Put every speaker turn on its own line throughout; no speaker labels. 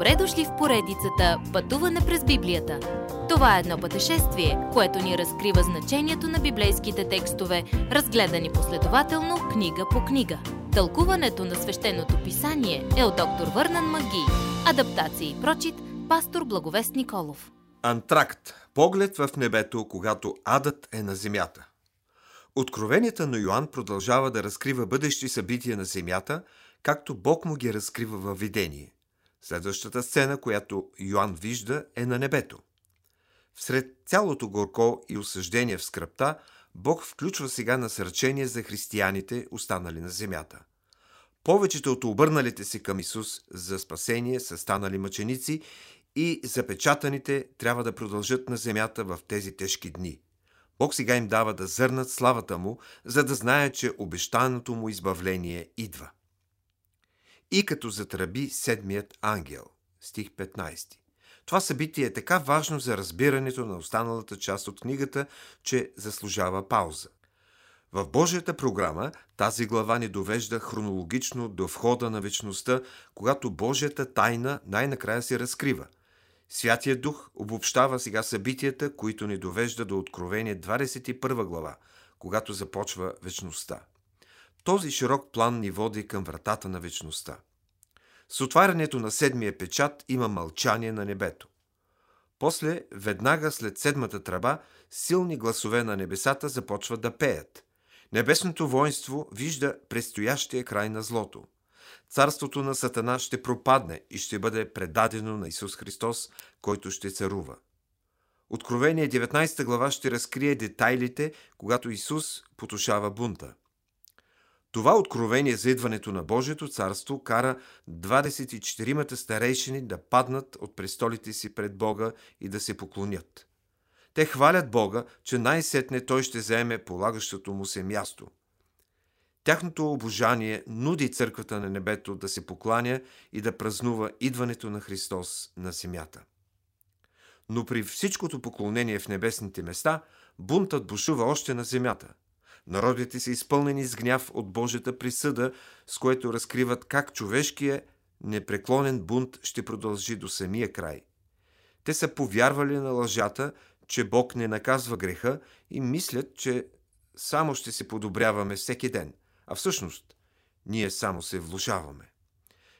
Добре дошли в поредицата Пътуване през Библията. Това е едно пътешествие, което ни разкрива значението на библейските текстове, разгледани последователно книга по книга. Тълкуването на свещеното писание е от доктор Върнан Маги. Адаптация и прочит, пастор Благовест Николов.
Антракт. Поглед в небето, когато адът е на земята. Откровенията на Йоанн продължава да разкрива бъдещи събития на земята, както Бог му ги разкрива във видение. Следващата сцена, която Йоанн вижда, е на небето. Всред цялото горко и осъждение в скръпта, Бог включва сега насърчение за християните, останали на земята. Повечето от обърналите се към Исус за спасение са станали мъченици и запечатаните трябва да продължат на земята в тези тежки дни. Бог сега им дава да зърнат славата му, за да знаят, че обещаното му избавление идва и като затръби седмият ангел. Стих 15. Това събитие е така важно за разбирането на останалата част от книгата, че заслужава пауза. В Божията програма тази глава ни довежда хронологично до входа на вечността, когато Божията тайна най-накрая се разкрива. Святия Дух обобщава сега събитията, които ни довежда до Откровение 21 глава, когато започва вечността. Този широк план ни води към вратата на вечността. С отварянето на седмия печат има мълчание на небето. После, веднага след седмата тръба, силни гласове на небесата започват да пеят. Небесното воинство вижда предстоящия край на злото. Царството на Сатана ще пропадне и ще бъде предадено на Исус Христос, който ще царува. Откровение 19 глава ще разкрие детайлите, когато Исус потушава бунта. Това откровение за идването на Божието царство кара 24-мата старейшини да паднат от престолите си пред Бога и да се поклонят. Те хвалят Бога, че най-сетне Той ще заеме полагащото му се място. Тяхното обожание нуди църквата на небето да се покланя и да празнува идването на Христос на земята. Но при всичкото поклонение в небесните места, бунтът бушува още на земята – Народите са изпълнени с гняв от Божията присъда, с което разкриват как човешкият непреклонен бунт ще продължи до самия край. Те са повярвали на лъжата, че Бог не наказва греха и мислят, че само ще се подобряваме всеки ден, а всъщност ние само се влушаваме.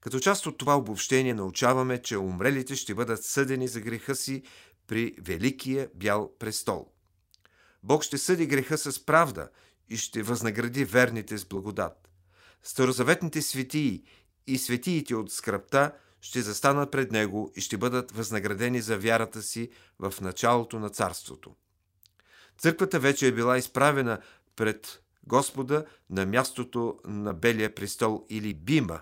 Като част от това обобщение научаваме, че умрелите ще бъдат съдени за греха си при Великия бял престол. Бог ще съди греха с правда и ще възнагради верните с благодат. Старозаветните светии и светиите от скръпта ще застанат пред Него и ще бъдат възнаградени за вярата си в началото на царството. Църквата вече е била изправена пред Господа на мястото на Белия престол или Бима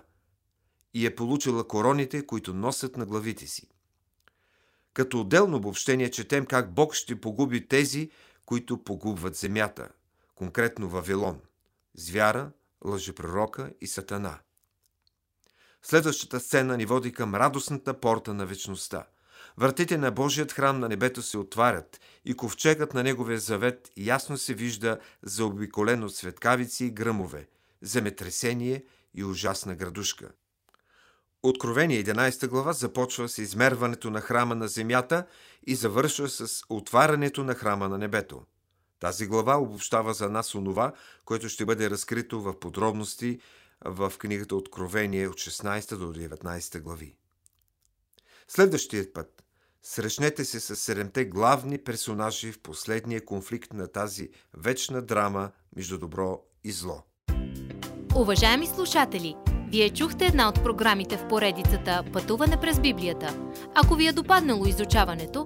и е получила короните, които носят на главите си. Като отделно обобщение четем как Бог ще погуби тези, които погубват земята – конкретно Вавилон, звяра, лъжепророка и сатана. Следващата сцена ни води към радостната порта на вечността. Вратите на Божият храм на небето се отварят и ковчегът на Неговия завет ясно се вижда заобиколен от светкавици и гръмове, земетресение и ужасна градушка. Откровение 11 глава започва с измерването на храма на земята и завършва с отварянето на храма на небето. Тази глава обобщава за нас онова, което ще бъде разкрито в подробности в книгата Откровение от 16 до 19 глави. Следващият път срещнете се с седемте главни персонажи в последния конфликт на тази вечна драма между добро и зло.
Уважаеми слушатели! Вие чухте една от програмите в поредицата Пътуване през Библията. Ако ви е допаднало изучаването,